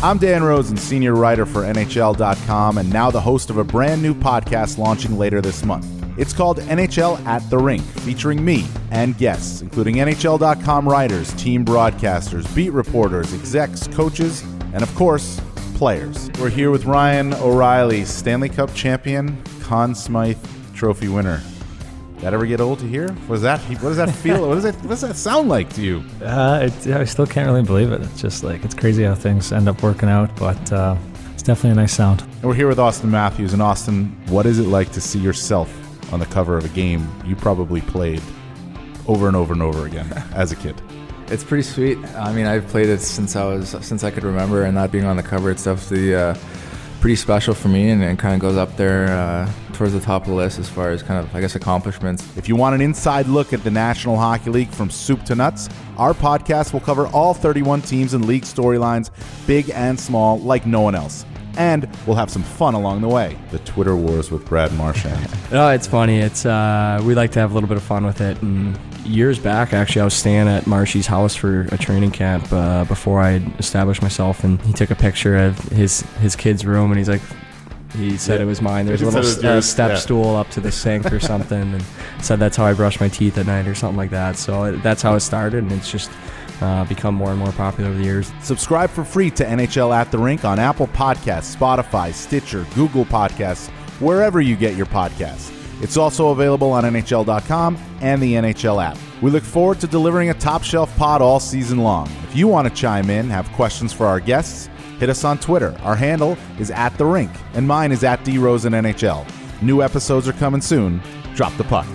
I'm Dan Rosen, senior writer for NHL.com, and now the host of a brand new podcast launching later this month. It's called NHL at the Rink, featuring me and guests, including NHL.com writers, team broadcasters, beat reporters, execs, coaches, and of course, players. We're here with Ryan O'Reilly, Stanley Cup champion, Conn Smythe Trophy winner. That ever get old to hear? What does that? What does that feel? what does that? What does that sound like to you? Uh, it, I still can't really believe it. It's just like it's crazy how things end up working out, but uh, it's definitely a nice sound. And we're here with Auston Matthews. And Auston, what is it like to see yourself on the cover of a game you probably played over and over and over again as a kid? It's pretty sweet. I mean, I've played it since I was since I could remember, and not being on the cover, it's definitely uh, pretty special for me, and it kind of goes up there uh, towards the top of the list as far as kind of I guess accomplishments. If you want an inside look at the National Hockey League from soup to nuts, our podcast will cover all 31 teams and league storylines, big and small, like no one else. And we'll have some fun along the way. The Twitter wars with Brad Marchand. No, it's funny. It's uh, we like to have a little bit of fun with it. And years back, actually, I was staying at Marshy's house for a training camp uh, before I established myself, and he took a picture of his his kid's room, and he's like. He said Yeah. it was mine. There's a little uh, step yeah. stool up to the sink or something, and said that's how I brush my teeth at night or something like that. So it, that's how it started, and it's just uh, become more and more popular over the years. Subscribe for free to NHL at the Rink on Apple Podcasts, Spotify, Stitcher, Google Podcasts, wherever you get your podcasts. It's also available on NHL.com and the NHL app. We look forward to delivering a top shelf pod all season long. If you want to chime in, have questions for our guests, hit us on Twitter. Our handle is at the rink, and mine is at DRosenNHL. New episodes are coming soon. Drop the puck.